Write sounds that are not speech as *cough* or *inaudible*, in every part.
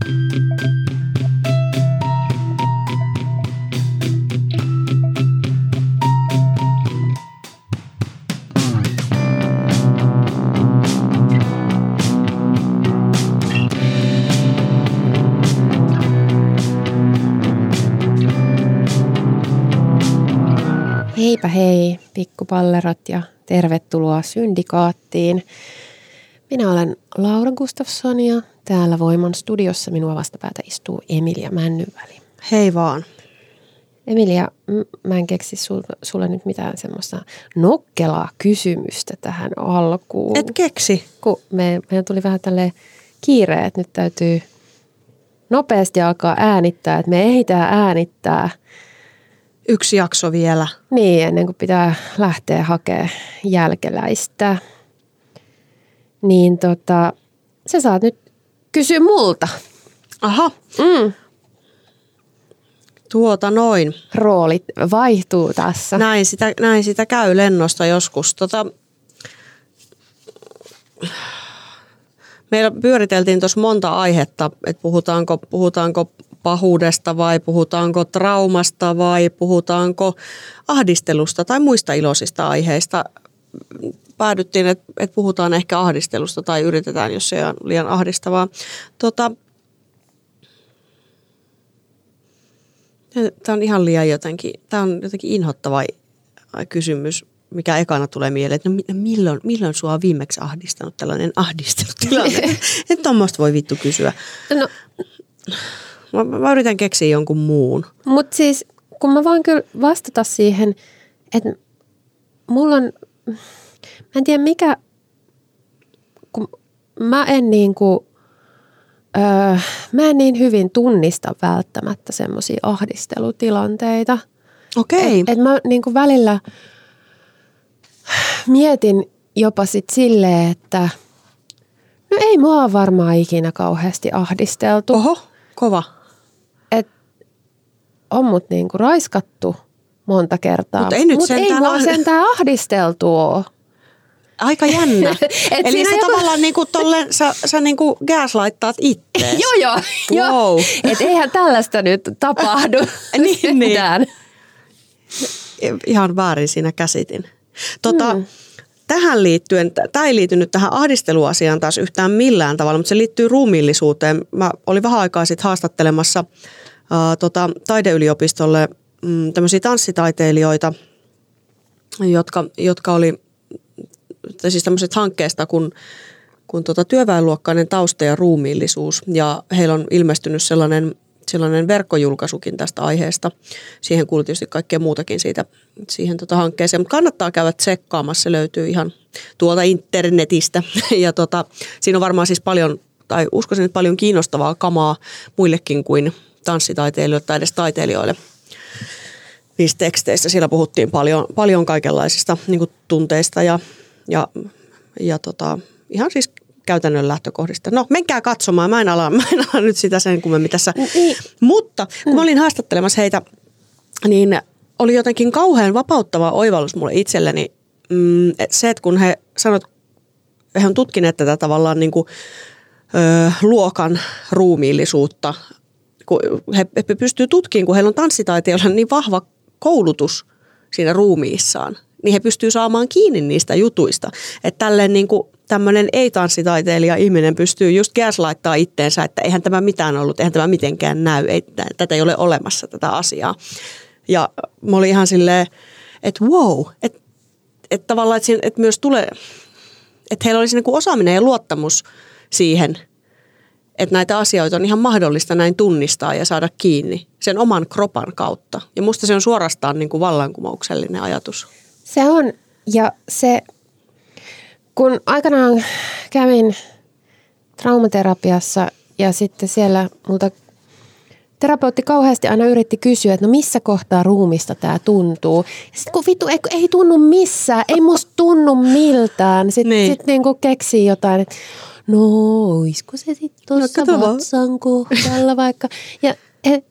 Heipä hei, pikkupallerot ja tervetuloa syndikaattiin. Minä olen Laura Gustafsson ja täällä Voiman studiossa minua vastapäätä istuu Emilia Männyväli. Hei vaan. Emilia, mä en keksi sulle nyt mitään semmoista nokkelaa kysymystä tähän alkuun. Et keksi? Kun me, meidän tuli vähän tälle kiire, että nyt täytyy nopeasti alkaa äänittää, että me ehditään äänittää – yksi jakso vielä. Niin, ennen kuin pitää lähteä hakemaan jälkeläistä. Niin tota, sä saat nyt kysyä multa. Aha. Mm. Tuota noin. Roolit vaihtuu tässä. Näin sitä, näin sitä käy lennosta joskus. Tota, meillä pyöriteltiin tuossa monta aihetta, että puhutaanko, puhutaanko pahuudesta vai puhutaanko traumasta vai puhutaanko ahdistelusta tai muista iloisista aiheista. Päädyttiin, että, että puhutaan ehkä ahdistelusta tai yritetään, jos se on liian ahdistavaa. Tota, Tämä on ihan liian jotenkin, tämä on jotenkin inhottava kysymys, mikä ekana tulee mieleen, että no milloin, milloin sua on viimeksi ahdistanut tällainen ahdistelutilanne? *laughs* että tuommoista voi vittu kysyä. No, Mä, mä yritän keksiä jonkun muun. Mutta siis, kun mä voin kyllä vastata siihen, että mulla on, mä en tiedä mikä, kun mä en niin kuin, öö, mä en niin hyvin tunnista välttämättä semmoisia ahdistelutilanteita. Okei. Okay. Et, et mä niin kuin välillä mietin jopa sit silleen, että no ei mua varmaan ikinä kauheasti ahdisteltu. Oho, kova on mut niinku raiskattu monta kertaa. Mutta ei nyt Mut sentään, ei mua sentään ahdisteltu ole. Aika jännä. *laughs* Eli sä joku... tavallaan niinku tolle, sä, sä niinku gaslaittaat itse. *laughs* joo, joo. Wow. Jo. Et eihän tällaista nyt tapahdu *laughs* niin. Niin. Ihan väärin siinä käsitin. Tota, hmm. Tähän liittyen, tämä ei liity nyt tähän ahdisteluasiaan taas yhtään millään tavalla, mutta se liittyy ruumiillisuuteen. Mä olin vähän aikaa sitten haastattelemassa – ää, tota, taideyliopistolle mm, tämmöisiä tanssitaiteilijoita, jotka, jotka oli siis tämmöiset hankkeesta kun, kun tota työväenluokkainen tausta ja ruumiillisuus. Ja heillä on ilmestynyt sellainen, sellainen verkkojulkaisukin tästä aiheesta. Siihen kuuluu tietysti kaikkea muutakin siitä, siihen tota hankkeeseen. Mutta kannattaa käydä tsekkaamassa, se löytyy ihan tuolta internetistä. *laughs* Ja tota, siinä on varmaan siis paljon, tai uskoisin, että paljon kiinnostavaa kamaa muillekin kuin tanssitaiteilijoille tai edes taiteilijoille niissä teksteissä. Siellä puhuttiin paljon, paljon kaikenlaisista niin tunteista ja, ja, ja tota, ihan siis käytännön lähtökohdista. No, menkää katsomaan. Mä en ala, *laughs* mä en ala nyt sitä sen kummemmin tässä. Niin. Mutta kun mä olin haastattelemassa heitä, niin oli jotenkin kauhean vapauttava oivallus mulle itselleni. Mm, se, että kun he sanoivat, he on tutkineet tätä tavallaan niin kuin, ö, luokan ruumiillisuutta kun he, he pystyvät tutkimaan, kun heillä on tanssitaiteilijoilla niin vahva koulutus siinä ruumiissaan, niin he pystyvät saamaan kiinni niistä jutuista. Että tälleen niin kuin tämmöinen ei-tanssitaiteilija ihminen pystyy just laittaa itteensä, että eihän tämä mitään ollut, eihän tämä mitenkään näy, ei, tätä ei ole olemassa tätä asiaa. Ja mä olin ihan silleen, että wow, että, että tavallaan, että, että myös tulee, että heillä olisi niin osaaminen ja luottamus siihen – että näitä asioita on ihan mahdollista näin tunnistaa ja saada kiinni sen oman kropan kautta. Ja musta se on suorastaan niin kuin vallankumouksellinen ajatus. Se on, ja se, kun aikanaan kävin traumaterapiassa ja sitten siellä multa terapeutti kauheasti aina yritti kysyä, että no missä kohtaa ruumista tämä tuntuu. Sitten kun vittu, ei, ei tunnu missään, ei musta tunnu miltään. Sitten niin. sit niinku keksii jotain, että no olisiko se sitten tuossa no, vatsan kohdalla vaikka. Ja et,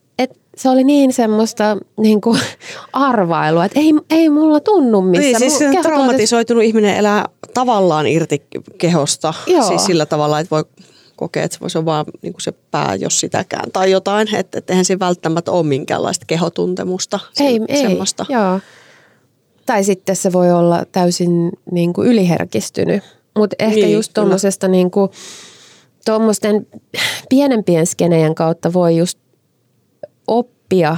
se oli niin semmoista niin kuin *laughs* arvailua, että ei, ei mulla tunnu missään. Niin, siis traumatisoitunut ihminen elää tavallaan irti kehosta. Joo. Siis sillä tavalla, että voi kokee, että se voisi olla vaan niin kuin se pää, jos sitäkään, tai jotain, että, että eihän siinä välttämättä ole minkäänlaista kehotuntemusta. Ei, ei, semmoista. joo. Tai sitten se voi olla täysin niin kuin yliherkistynyt, mutta ehkä niin, just tuommoisesta niin kuin, tuommoisten pienempien skenejen kautta voi just oppia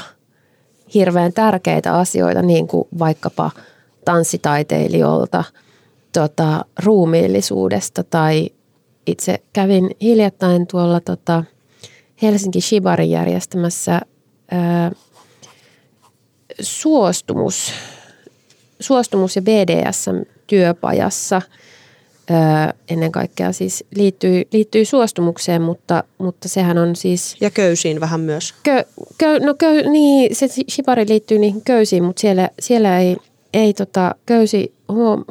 hirveän tärkeitä asioita, niin kuin vaikkapa tanssitaiteilijoilta, tota, ruumiillisuudesta tai itse kävin hiljattain tuolla tota Helsinki Shibarin järjestämässä ää, suostumus, suostumus- ja BDSM-työpajassa. Ennen kaikkea siis liittyy, liittyy suostumukseen, mutta, mutta sehän on siis... Ja köysiin vähän myös. Kö, kö, no köy, niin, se Shibari liittyy niihin köysiin, mutta siellä, siellä ei, ei tota köysi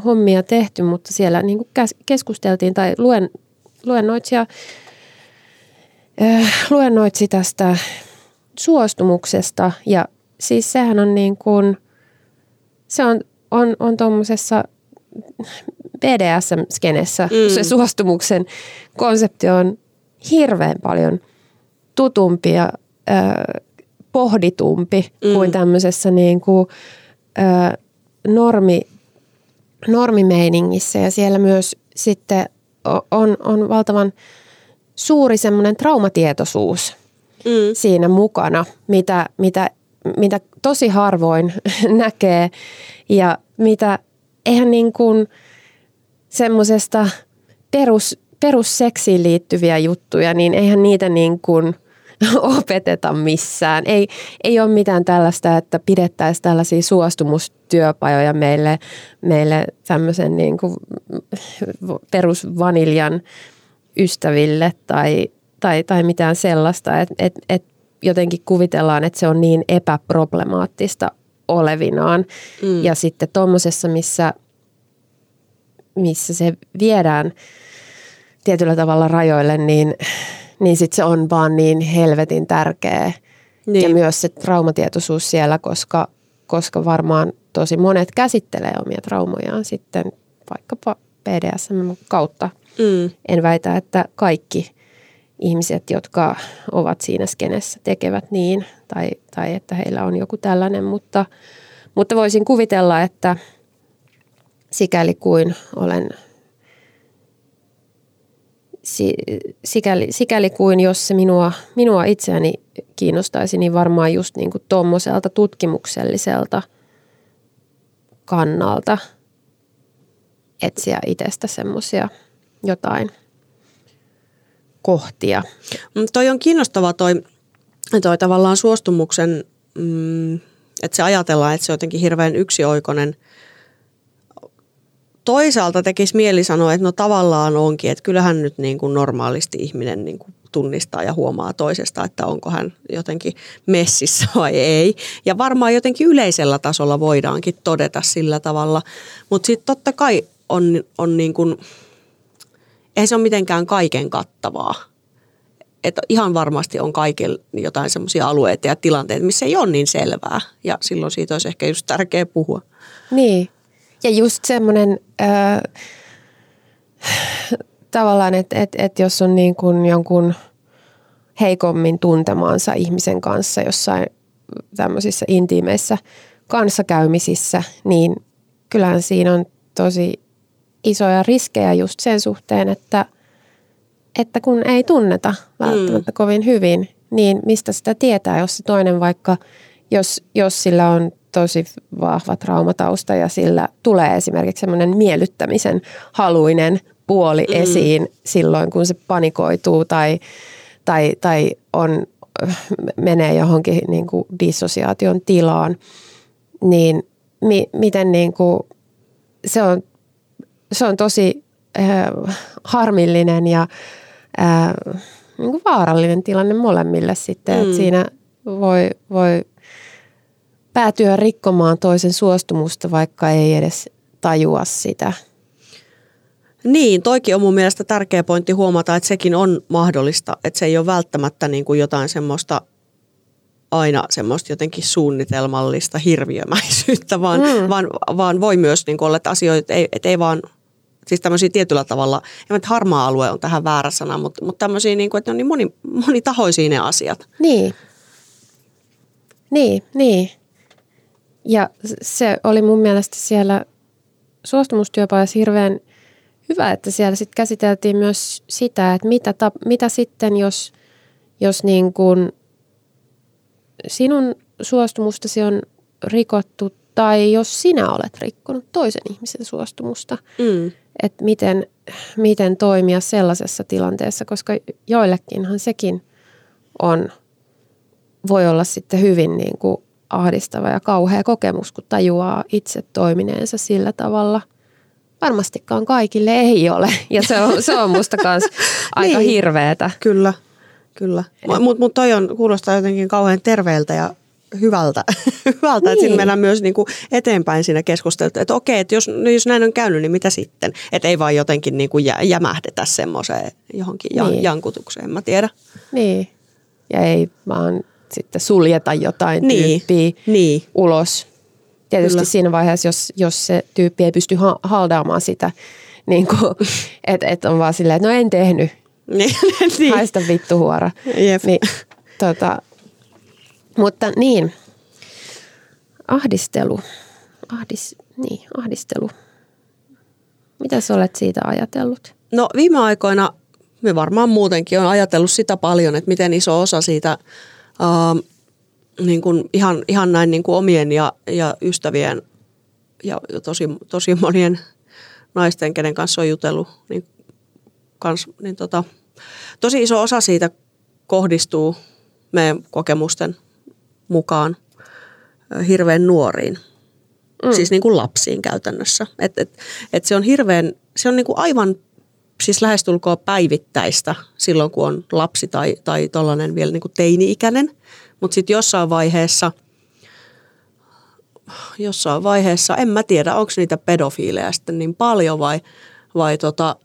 hommia tehty, mutta siellä niin keskusteltiin tai luen, luennoitsija luennoitsi tästä suostumuksesta ja siis sehän on niin kuin, se on, on, on tuommoisessa BDSM-skenessä mm. se suostumuksen konsepti on hirveän paljon tutumpi ja äh, pohditumpi mm. kuin tämmöisessä niin kuin, äh, normi, normimeiningissä ja siellä myös sitten on, on valtavan suuri semmoinen traumatietoisuus mm. siinä mukana, mitä, mitä, mitä tosi harvoin *laughs* näkee ja mitä eihän niin kuin semmoisesta perus, perusseksiin liittyviä juttuja, niin eihän niitä niin kuin *laughs* – opeteta missään. Ei, ei ole mitään tällaista, että pidettäisiin tällaisia suostumustyöpajoja meille, meille tämmöisen niin kuin perusvaniljan ystäville tai, tai, tai mitään sellaista, että et, et jotenkin kuvitellaan, että se on niin epäproblemaattista olevinaan. Mm. Ja sitten tuommoisessa, missä, missä se viedään tietyllä tavalla rajoille, niin niin sit se on vaan niin helvetin tärkeä. Niin. Ja myös se traumatietoisuus siellä, koska, koska varmaan tosi monet käsittelee omia traumojaan sitten vaikkapa PDSM kautta. Mm. En väitä, että kaikki ihmiset, jotka ovat siinä skenessä, tekevät niin tai, tai että heillä on joku tällainen, mutta, mutta voisin kuvitella, että sikäli kuin olen sikäli, sikäli kuin jos se minua, minua itseäni kiinnostaisi, niin varmaan just niin kuin tuommoiselta tutkimukselliselta kannalta etsiä itsestä semmoisia jotain kohtia. Toi on kiinnostava toi, toi tavallaan suostumuksen, mm, että se ajatellaan, että se on jotenkin hirveän yksioikoinen – toisaalta tekisi mieli sanoa, että no tavallaan onkin, että kyllähän nyt niin kuin normaalisti ihminen niin kuin tunnistaa ja huomaa toisesta, että onko hän jotenkin messissä vai ei. Ja varmaan jotenkin yleisellä tasolla voidaankin todeta sillä tavalla, mutta sitten totta kai on, on niin kuin, ei se ole mitenkään kaiken kattavaa. Että ihan varmasti on kaikilla jotain semmoisia alueita ja tilanteita, missä ei ole niin selvää. Ja silloin siitä olisi ehkä just tärkeä puhua. Niin, ja just semmoinen äh, tavallaan, että et, et jos on niin kuin jonkun heikommin tuntemaansa ihmisen kanssa jossain tämmöisissä intiimeissä kanssakäymisissä, niin kyllähän siinä on tosi isoja riskejä just sen suhteen, että, että kun ei tunneta välttämättä mm. kovin hyvin, niin mistä sitä tietää, jos se toinen vaikka, jos, jos sillä on tosi vahva traumatausta ja sillä tulee esimerkiksi semmoinen miellyttämisen haluinen puoli mm. esiin silloin, kun se panikoituu tai, tai, tai on, menee johonkin niin kuin dissosiaation tilaan, niin mi, miten niin kuin, se, on, se on tosi äh, harmillinen ja ää, niin kuin vaarallinen tilanne molemmille sitten. Mm. Että siinä voi, voi päätyä rikkomaan toisen suostumusta, vaikka ei edes tajua sitä. Niin, toikin on mun mielestä tärkeä pointti huomata, että sekin on mahdollista, että se ei ole välttämättä niin kuin jotain semmoista aina semmoista jotenkin suunnitelmallista hirviömäisyyttä, vaan, mm. vaan, vaan voi myös niin kuin olla, että asioita ei, että ei vaan, siis tämmöisiä tietyllä tavalla, en että harmaa alue on tähän väärä sana, mutta, mutta tämmöisiä, niin kuin, että ne on niin moni, monitahoisia ne asiat. Niin. Niin, niin. Ja se oli mun mielestä siellä suostumustyöpajassa hirveän hyvä, että siellä sitten käsiteltiin myös sitä, että mitä, ta, mitä sitten, jos, jos niin kuin sinun suostumustasi on rikottu tai jos sinä olet rikkonut toisen ihmisen suostumusta, mm. että miten, miten toimia sellaisessa tilanteessa, koska joillekinhan sekin on, voi olla sitten hyvin niin kuin ahdistava ja kauhea kokemus, kun tajuaa itse toimineensa sillä tavalla. Varmastikaan kaikille ei ole ja se on, se on musta myös *laughs* aika niin, hirveetä. Kyllä, kyllä. Mutta mut toi on, kuulostaa jotenkin kauhean terveeltä ja hyvältä, *laughs* hyvältä niin. että siinä mennään myös niin kuin eteenpäin siinä keskustelussa, että okei, että jos, no jos näin on käynyt, niin mitä sitten? Että ei vaan jotenkin niin kuin jämähdetä semmoiseen johonkin niin. jankutukseen, mä tiedä. Niin, ja ei vaan sitten suljeta jotain niin. tyyppiä niin. ulos. Tietysti Kyllä. siinä vaiheessa, jos, jos se tyyppi ei pysty ha- haldaamaan sitä, niin *laughs* että et on vaan silleen, että no en tehnyt. Niin. *laughs* niin. Haista vittu huora. Jep. Niin, tota, mutta niin, ahdistelu. Ahdis, niin, ahdistelu. Mitä sä olet siitä ajatellut? No viime aikoina me varmaan muutenkin on ajatellut sitä paljon, että miten iso osa siitä uh, niin kuin ihan, ihan näin niin kuin omien ja, ja ystävien ja tosi, tosi monien naisten, kenen kanssa on jutellut, niin, kans, niin tota, tosi iso osa siitä kohdistuu meidän kokemusten mukaan hirveän nuoriin. Mm. Siis niin kuin lapsiin käytännössä. Et, et, et se on hirveän, se on niin kuin aivan siis lähestulkoon päivittäistä silloin, kun on lapsi tai, tai tollainen vielä niin kuin teini-ikäinen. Mutta sitten jossain vaiheessa, jossain vaiheessa, en mä tiedä, onko niitä pedofiileja sitten niin paljon vai, vai tota,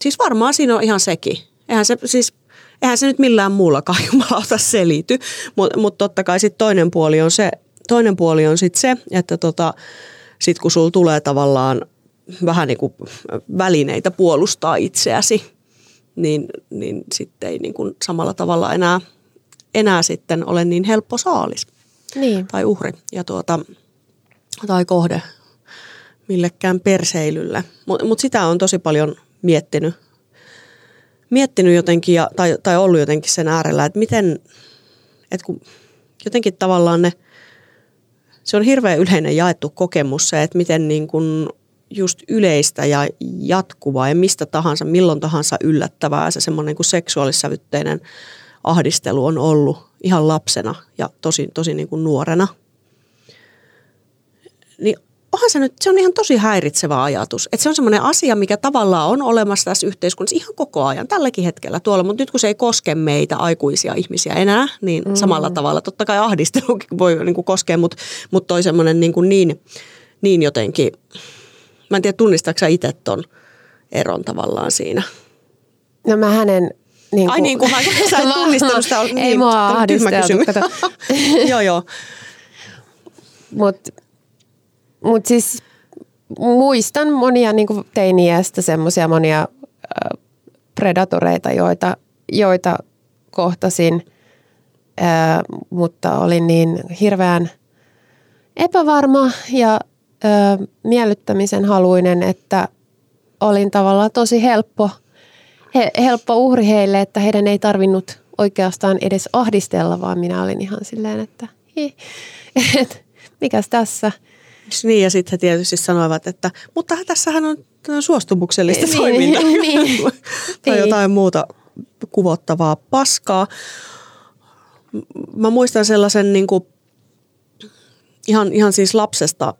siis varmaan siinä on ihan sekin. Eihän se, siis, eihän se nyt millään muullakaan *laughs* jumalauta selity, mutta mut totta kai sitten toinen puoli on se, toinen puoli on sitten se, että tota, sitten kun sulla tulee tavallaan vähän niin kuin välineitä puolustaa itseäsi, niin, niin sitten ei niin kuin samalla tavalla enää, enää sitten ole niin helppo saalis niin. tai uhri ja tuota, tai kohde millekään perseilylle. Mutta mut sitä on tosi paljon miettinyt, miettinyt jotenkin ja, tai, tai ollut jotenkin sen äärellä, että miten, että kun jotenkin tavallaan ne, se on hirveän yleinen jaettu kokemus se, että miten niin kuin just yleistä ja jatkuvaa ja mistä tahansa, milloin tahansa yllättävää se semmoinen kuin seksuaalissävytteinen ahdistelu on ollut ihan lapsena ja tosi, tosi niin kuin nuorena. Niin onhan se nyt, se on ihan tosi häiritsevä ajatus. Että se on semmoinen asia, mikä tavallaan on olemassa tässä yhteiskunnassa ihan koko ajan, tälläkin hetkellä tuolla. Mutta nyt kun se ei koske meitä aikuisia ihmisiä enää, niin mm. samalla tavalla. Totta kai ahdistelukin voi niin kuin koskea, mutta, mutta toi semmoinen niin, kuin niin, niin jotenkin Mä en tiedä, tunnistaako sä itse ton eron tavallaan siinä? No mä hänen niin kuin, Ai niin kuin mä, sä et tunnistanut sitä. *laughs* Ei niin, mua ahdisteltu. *laughs* joo, joo. Mutta mut siis muistan monia niin kuin teiniästä semmoisia monia äh, predatoreita, joita, joita kohtasin, äh, mutta olin niin hirveän epävarma ja ö, miellyttämisen haluinen, että olin tavallaan tosi helppo, he, helppo uhri heille, että heidän ei tarvinnut oikeastaan edes ahdistella, vaan minä olin ihan silleen, että hi, *laughs* et, mikäs tässä. Niin, ja sitten he tietysti sanoivat, että mutta tässähän on suostumuksellista niin, toimintaa *laughs* niin, *laughs* tai niin. jotain muuta kuvottavaa paskaa. Mä muistan sellaisen niin kuin, ihan, ihan siis lapsesta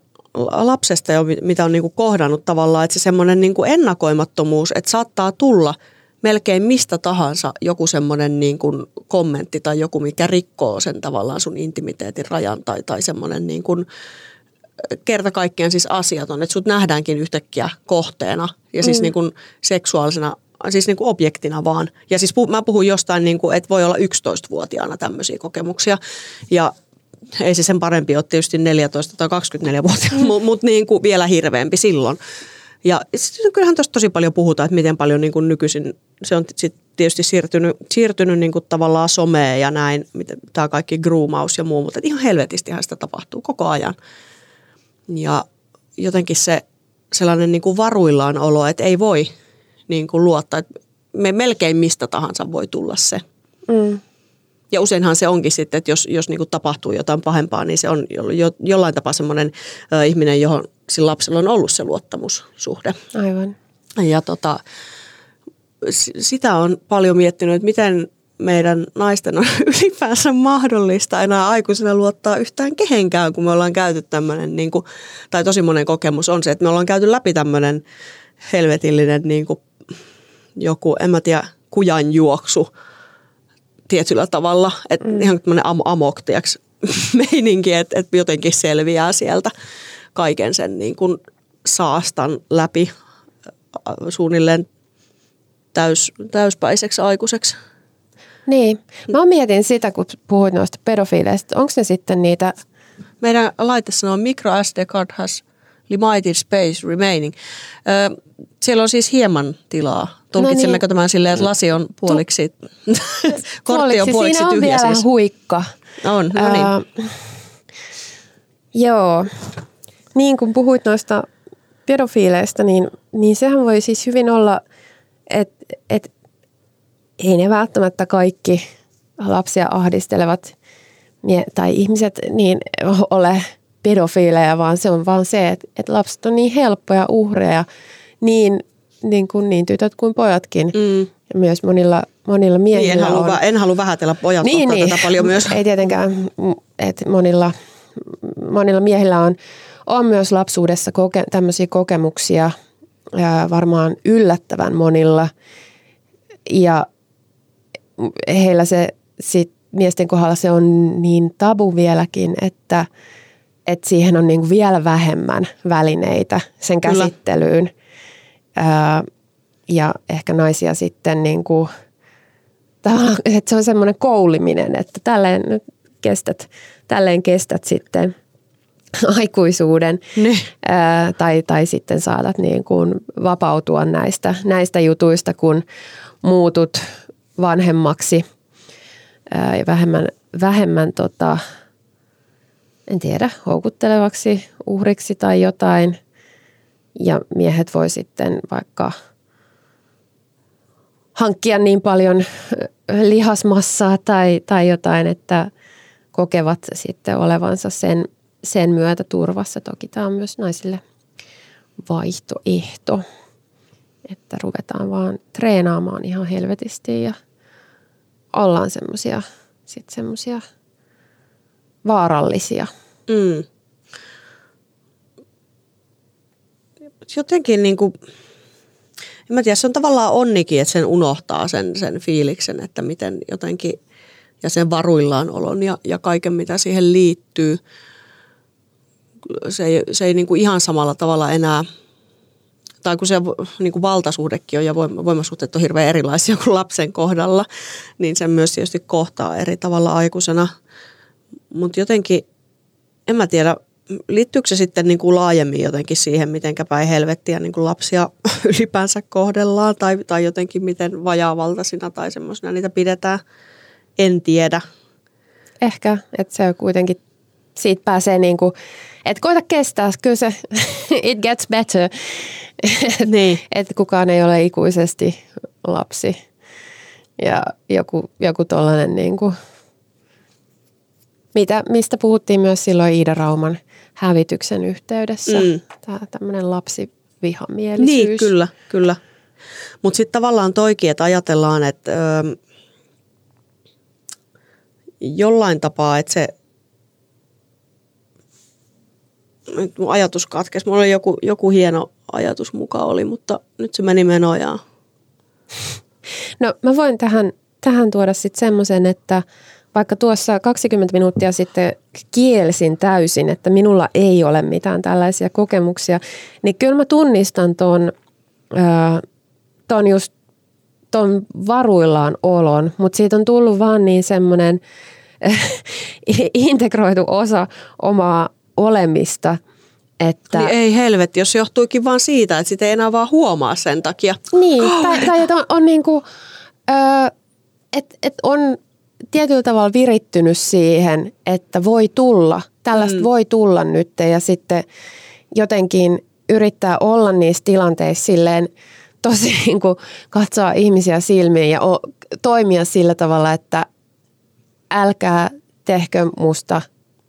lapsesta jo, mitä on niin kuin kohdannut tavallaan, että se semmoinen niin ennakoimattomuus, että saattaa tulla melkein mistä tahansa joku semmoinen niin kuin kommentti tai joku, mikä rikkoo sen tavallaan sun intimiteetin rajan tai, tai semmoinen niin kuin kerta kaikkiaan siis asiaton, että sut nähdäänkin yhtäkkiä kohteena ja siis mm. niin kuin seksuaalisena siis niin kuin objektina vaan. Ja siis mä puhun jostain, niin kuin, että voi olla 11-vuotiaana tämmöisiä kokemuksia. Ja ei se sen parempi ole tietysti 14 tai 24-vuotiaana, mm. mutta niin kuin vielä hirveämpi silloin. Ja kyllähän tuossa tosi paljon puhutaan, että miten paljon niin kuin nykyisin se on sit tietysti siirtynyt, siirtynyt niin kuin tavallaan someen ja näin, tämä kaikki groomaus ja muu, mutta ihan helvetistihän sitä tapahtuu koko ajan. Ja jotenkin se sellainen niin kuin varuillaan olo, että ei voi niin kuin luottaa, että me melkein mistä tahansa voi tulla se. Mm. Ja useinhan se onkin sitten, että jos, jos niin kuin tapahtuu jotain pahempaa, niin se on jo, jo, jollain tapaa semmoinen ö, ihminen, johon sillä lapsella on ollut se luottamussuhde. Aivan. Ja tota, sitä on paljon miettinyt, että miten meidän naisten on *laughs* ylipäänsä mahdollista enää aikuisena luottaa yhtään kehenkään, kun me ollaan käyty tämmöinen, niin kuin, tai tosi monen kokemus on se, että me ollaan käyty läpi tämmöinen helvetillinen niin kuin, joku, en mä tiedä, kujan juoksu tietyllä tavalla, että mm. ihan tämmöinen am- amok, tiiäks, *laughs* meininki, että, että jotenkin selviää sieltä kaiken sen niin kuin saastan läpi suunnilleen täys, täyspäiseksi aikuiseksi. Niin. Mä mietin sitä, kun puhuit noista pedofiileista. Onko ne sitten niitä... Meidän laite sanoo micro SD card has limited space remaining. Ö, siellä on siis hieman tilaa. Tulkitsemmeko no niin. tämän silleen, että lasi on puoliksi, *laughs* kortti on puoliksi Siinä on tyhjä vielä siis. huikka. On, no niin. Uh, joo. Niin kun puhuit noista pedofiileista, niin, niin sehän voi siis hyvin olla, että et, ei ne välttämättä kaikki lapsia ahdistelevat mie- tai ihmiset niin ole pedofiileja, vaan se on vaan se, että, että lapset on niin helppoja uhreja, niin, niin, kuin, niin tytöt kuin pojatkin. Mm. Ja myös monilla, monilla miehillä niin, en, halua, on. en halua vähätellä pojat niin, niin. tätä paljon myös. Ei tietenkään, että monilla, monilla miehillä on, on myös lapsuudessa koke, tämmöisiä kokemuksia, ää, varmaan yllättävän monilla. Ja heillä se sit miesten kohdalla se on niin tabu vieläkin, että, että siihen on niin vielä vähemmän välineitä sen käsittelyyn. Ää, ja ehkä naisia sitten niin kuin, että se on semmoinen kouliminen, että tälleen kestät, tälleen kestät sitten aikuisuuden ää, tai, tai sitten saatat niin kuin vapautua näistä, näistä jutuista, kun muutut vanhemmaksi ää, ja vähemmän, vähemmän tota, en tiedä, houkuttelevaksi uhriksi tai jotain. Ja miehet voi sitten vaikka hankkia niin paljon lihasmassaa tai, tai jotain, että kokevat sitten olevansa sen, sen myötä turvassa. Toki tämä on myös naisille vaihtoehto, että ruvetaan vaan treenaamaan ihan helvetisti ja ollaan semmoisia sitten semmoisia vaarallisia. Mm. Jotenkin niin kuin, en mä tiedä, se on tavallaan onnikin, että sen unohtaa sen, sen fiiliksen, että miten jotenkin, ja sen varuillaan olon ja, ja kaiken, mitä siihen liittyy. Se ei, se ei niin kuin ihan samalla tavalla enää, tai kun se niin kuin valtasuhdekin on ja voimasuhteet on hirveän erilaisia kuin lapsen kohdalla, niin sen myös tietysti kohtaa eri tavalla aikuisena. Mutta jotenkin, en mä tiedä, liittyykö se sitten niin kuin laajemmin jotenkin siihen, miten päin helvettiä niin kuin lapsia *laughs* ylipäänsä kohdellaan tai, tai jotenkin miten vajaavaltaisina tai semmoisina niitä pidetään, en tiedä. Ehkä, että se on kuitenkin, siitä pääsee niin kuin, että koita kestää, kyllä se, *laughs* it gets better. *laughs* niin. että kukaan ei ole ikuisesti lapsi. Ja joku, joku tollainen niin kuin, mitä, mistä puhuttiin myös silloin Iida Rauman hävityksen yhteydessä. Mm. Tämä tämmöinen lapsivihamielisyys. Niin, kyllä, kyllä. Mutta sitten tavallaan toikin, että ajatellaan, että ö, jollain tapaa, että se nyt mun ajatus katkesi. Mulla oli joku, joku hieno ajatus mukaan oli, mutta nyt se meni menojaan. No mä voin tähän, tähän tuoda sitten semmoisen, että vaikka tuossa 20 minuuttia sitten kielsin täysin, että minulla ei ole mitään tällaisia kokemuksia, niin kyllä mä tunnistan ton, ton just ton varuillaan olon, mutta siitä on tullut vaan niin semmoinen *laughs* integroitu osa omaa olemista, että... Niin ei helvetti, jos johtuikin vaan siitä, että sitä ei enää vaan huomaa sen takia. Niin, tai, tai että on, on niin kuin, että et on tietyllä tavalla virittynyt siihen, että voi tulla, tällaista mm. voi tulla nyt ja sitten jotenkin yrittää olla niissä tilanteissa silleen tosi *laughs* niin kuin katsoa ihmisiä silmiin ja toimia sillä tavalla, että älkää tehkö musta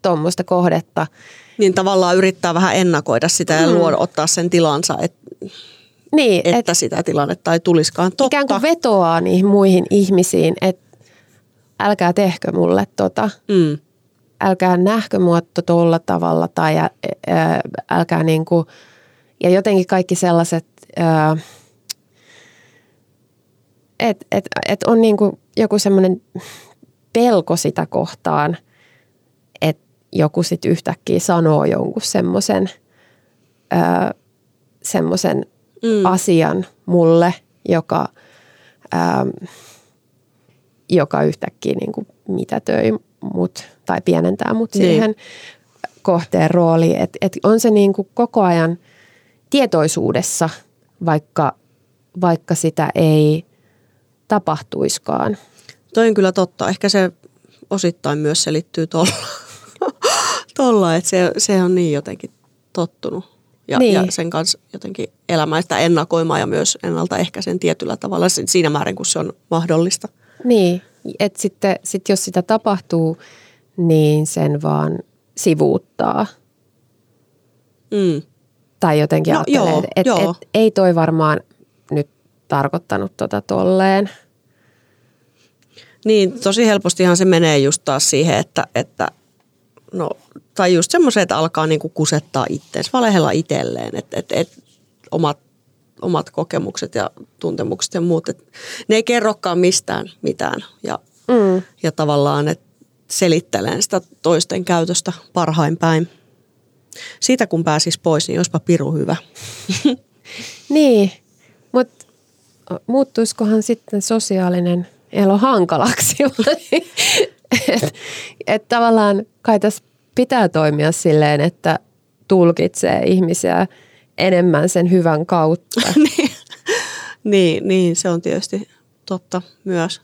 tuommoista kohdetta. Niin tavallaan yrittää vähän ennakoida sitä ja mm. luoda, ottaa sen tilansa, et, niin, että et, sitä tilannetta ei tulisikaan. Totta. Ikään kuin vetoaa niihin muihin ihmisiin, että älkää tehkö mulle tota. Mm. Älkää nähkö mua tuolla tavalla tai ä, ä, älkää niinku, ja jotenkin kaikki sellaiset, että et, et on niinku joku semmoinen pelko sitä kohtaan, joku sitten yhtäkkiä sanoo jonkun semmoisen semmoisen mm. asian mulle, joka, ää, joka yhtäkkiä niin kuin mitätöi mut tai pienentää mut niin. siihen kohteen rooliin. Et, et on se niin kuin koko ajan tietoisuudessa, vaikka, vaikka sitä ei tapahtuiskaan. Toi on kyllä totta. Ehkä se osittain myös selittyy tuolla, tolla, että se, se on niin jotenkin tottunut. Ja, niin. ja sen kanssa jotenkin elämään sitä ennakoimaan ja myös ennaltaehkäisen tietyllä tavalla siinä määrin, kun se on mahdollista. Niin, että sitten sit jos sitä tapahtuu, niin sen vaan sivuuttaa. Mm. Tai jotenkin no, ajattelee, että et, et, ei toi varmaan nyt tarkoittanut tota tolleen. Niin, tosi helpostihan se menee just taas siihen, että, että no, tai just semmoisen, että alkaa niinku kusettaa itseensä, valehella itselleen, että et, et, omat, omat kokemukset ja tuntemukset ja muut, että ne ei kerrokaan mistään mitään ja, mm. ja tavallaan, että selittelen sitä toisten käytöstä parhain päin. Siitä kun pääsis pois, niin olisipa piru hyvä. *laughs* niin, mutta muuttuisikohan sitten sosiaalinen elo hankalaksi. *laughs* että et tavallaan kai tässä pitää toimia silleen, että tulkitsee ihmisiä enemmän sen hyvän kautta. *laughs* niin, niin, niin, se on tietysti totta myös.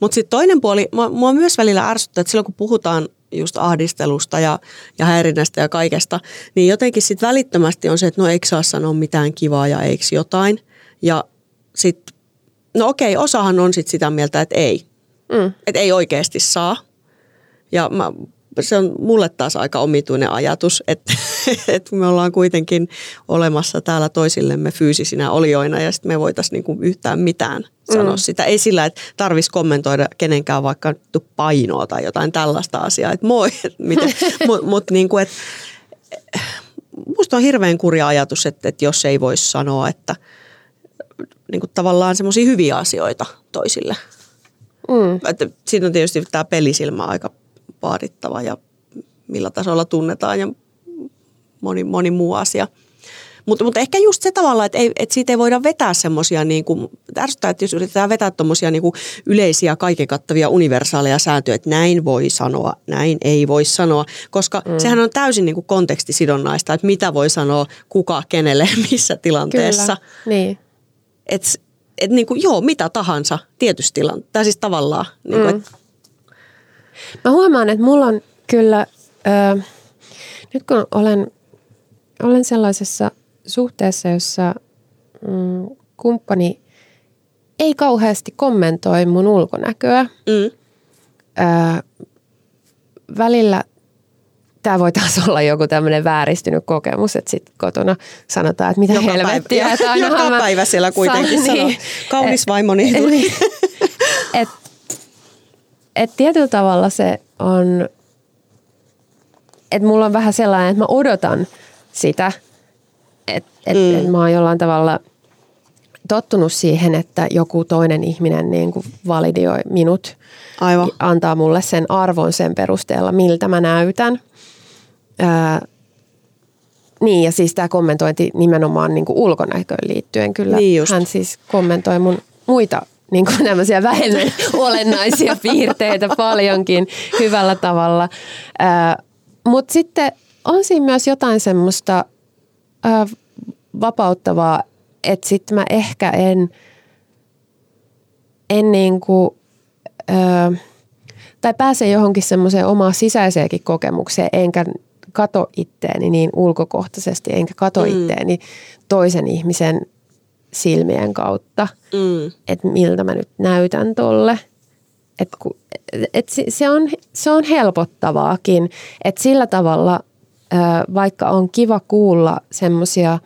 Mutta sitten toinen puoli, mua, mua myös välillä ärsyttää, että silloin kun puhutaan just ahdistelusta ja, ja häirinnästä ja kaikesta, niin jotenkin sitten välittömästi on se, että no eikö saa sanoa mitään kivaa ja eikö jotain. Ja sitten No okei, osahan on sitten sitä mieltä, että ei. Mm. Että ei oikeasti saa. Ja mä, se on mulle taas aika omituinen ajatus, että, *laughs* että me ollaan kuitenkin olemassa täällä toisillemme fyysisinä olioina ja sitten me voitaisiin niinku yhtään mitään sanoa mm. sitä. Ei sillä, että tarvitsisi kommentoida kenenkään vaikka painoa tai jotain tällaista asiaa, että moi, *laughs* mutta mut, niinku, että musta on hirveän kurja ajatus, että, että jos ei voisi sanoa, että – niin kuin tavallaan semmoisia hyviä asioita toisille. Mm. Että siinä on tietysti tämä pelisilmä aika vaadittava ja millä tasolla tunnetaan ja moni, moni muu asia. Mutta, mutta ehkä just se tavalla, että, ei, että siitä ei voida vetää semmoisia, niin kuin, ärsyttää, että jos yritetään vetää tuommoisia niin yleisiä, kaiken kattavia universaaleja sääntöjä, että näin voi sanoa, näin ei voi sanoa, koska mm. sehän on täysin niin kuin kontekstisidonnaista, että mitä voi sanoa, kuka, kenelle, *laughs* missä tilanteessa. Kyllä, niin että et niin kuin, joo, mitä tahansa tietysti tilanteessa, tai siis tavallaan. Niin kuin, mm. et... Mä huomaan, että mulla on kyllä, ö, nyt kun olen, olen sellaisessa suhteessa, jossa mm, kumppani ei kauheasti kommentoi mun ulkonäköä. Mm. Ö, välillä tämä voi taas olla joku tämmöinen vääristynyt kokemus, että sitten kotona sanotaan, että mitä joka helvettiä. Päivä, että joka mä, päivä siellä kuitenkin sanoo, niin, kaunis vaimoni. Niin, et, et tietyllä tavalla se on, että mulla on vähän sellainen, että mä odotan sitä, että et, mm. et mä oon jollain tavalla tottunut siihen, että joku toinen ihminen niin kuin validioi minut, Aivan. antaa mulle sen arvon sen perusteella, miltä mä näytän. Ää, niin, ja siis tämä kommentointi nimenomaan niin kuin ulkonäköön liittyen kyllä. Niin just. Hän siis kommentoi mun muita niin kuin *laughs* tämmöisiä vähemmän *laughs* olennaisia piirteitä paljonkin hyvällä tavalla. Mutta sitten on siinä myös jotain semmoista ää, vapauttavaa, että sitten mä ehkä en, en niin kuin, ää, tai pääse johonkin semmoiseen omaan sisäiseenkin kokemukseen, enkä kato itteeni niin ulkokohtaisesti, enkä kato mm. itteeni toisen ihmisen silmien kautta, mm. että miltä mä nyt näytän tolle. Et, et se, on, se on helpottavaakin, että sillä tavalla, vaikka on kiva kuulla semmoisia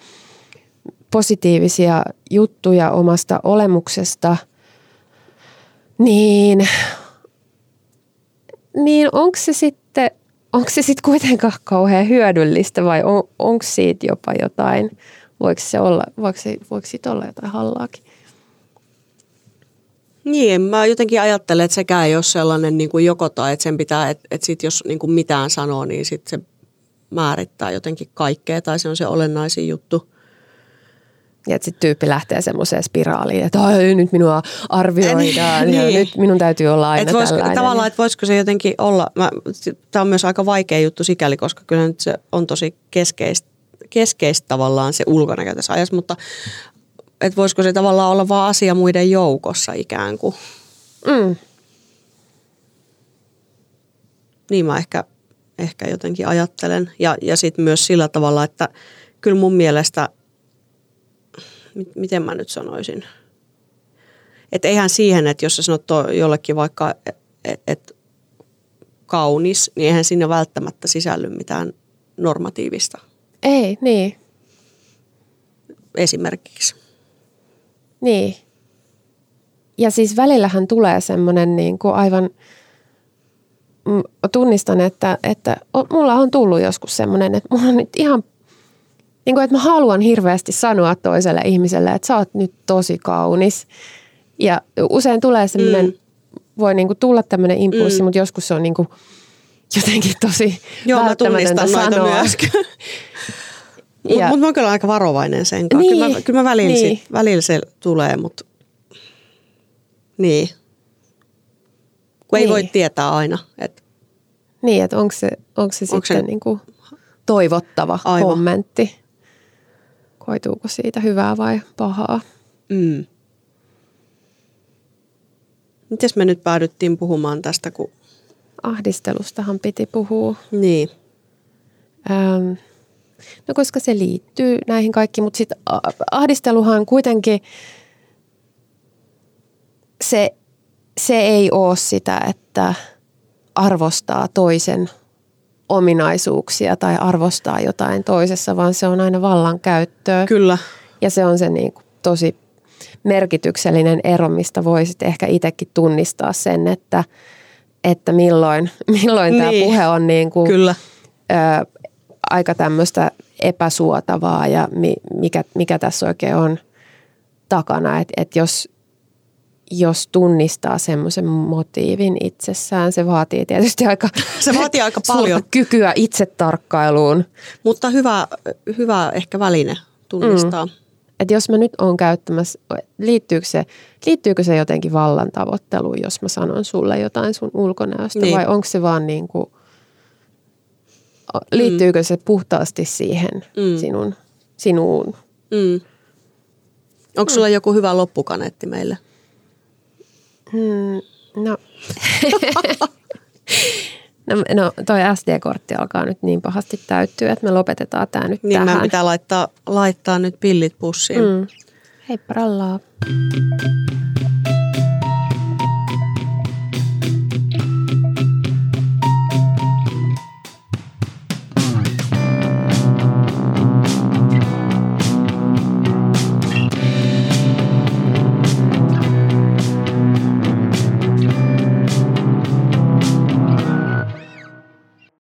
positiivisia juttuja omasta olemuksesta, niin, niin onko se sitten onko se sitten kuitenkaan kauhean hyödyllistä vai on, onko siitä jopa jotain, voiko se olla, voiko, se, voiko siitä olla jotain hallaakin? Niin, mä jotenkin ajattelen, että sekään ei ole sellainen niin kuin joko tai, että sen pitää, että, että sit jos niin kuin mitään sanoo, niin sit se määrittää jotenkin kaikkea tai se on se olennaisin juttu. Ja sitten tyyppi lähtee semmoiseen spiraaliin, että Ai, nyt minua arvioidaan *laughs* niin. ja nyt minun täytyy olla aina et voisiko, tällainen. Tavallaan, että voisiko se jotenkin olla, tämä on myös aika vaikea juttu sikäli, koska kyllä nyt se on tosi keskeistä, keskeistä tavallaan se ulkonäkö tässä ajassa, mutta että voisiko se tavallaan olla vaan asia muiden joukossa ikään kuin. Mm. Niin mä ehkä, ehkä jotenkin ajattelen. Ja, ja sitten myös sillä tavalla, että kyllä mun mielestä – miten mä nyt sanoisin, että eihän siihen, että jos sä sanot jollekin vaikka, että et, kaunis, niin eihän sinne välttämättä sisälly mitään normatiivista. Ei, niin. Esimerkiksi. Niin. Ja siis välillähän tulee semmoinen niin kuin aivan, tunnistan, että, että mulla on tullut joskus semmoinen, että mulla on nyt ihan niin kuin, että mä haluan hirveästi sanoa toiselle ihmiselle, että sä oot nyt tosi kaunis. Ja usein tulee semmoinen, mm. voi niin kuin tulla tämmöinen impulssi, mm. mutta joskus se on niin kuin jotenkin tosi Joo, mä tunnistan sanoa. myöskin. *laughs* Mutta mut mä oon kyllä aika varovainen sen kanssa. Niin, kyllä mä, kyllä mä välillä, niin. sit, välillä se tulee, mutta niin. Kun niin. ei voi tietää aina. Et, niin, että onko se, onko se onko sitten se, niin kuin toivottava aivan. kommentti koituuko siitä hyvää vai pahaa. Mm. Mites me nyt päädyttiin puhumaan tästä, kun... Ahdistelustahan piti puhua. Niin. Ähm, no koska se liittyy näihin kaikkiin, mutta sitten ahdisteluhan kuitenkin se, se ei ole sitä, että arvostaa toisen ominaisuuksia tai arvostaa jotain toisessa, vaan se on aina vallankäyttöä. Kyllä. Ja se on se niin kuin tosi merkityksellinen ero, mistä voisit ehkä itsekin tunnistaa sen, että, että milloin, *laughs* milloin niin. tämä puhe on niin kuin, Kyllä. Ö, aika tämmöistä epäsuotavaa ja mi, mikä, mikä tässä oikein on takana. Että et jos, jos tunnistaa semmoisen motiivin itsessään, se vaatii tietysti aika, se vaatii aika *laughs* paljon kykyä itsetarkkailuun. Mutta hyvä, hyvä ehkä väline tunnistaa. Mm. Et jos mä nyt oon käyttämässä, liittyykö se, liittyykö se jotenkin vallan tavoitteluun, jos mä sanon sulle jotain sun ulkonäöstä niin. vai onko se vaan niin kuin, liittyykö mm. se puhtaasti siihen mm. sinun, sinuun? Mm. Onko sulla mm. joku hyvä loppukaneetti meille? Hmm, no. *laughs* no, no toi SD-kortti alkaa nyt niin pahasti täyttyä, että me lopetetaan tämä nyt niin tähän. Niin pitää laittaa, laittaa nyt pillit pussiin. Mm. Heippa rallaa.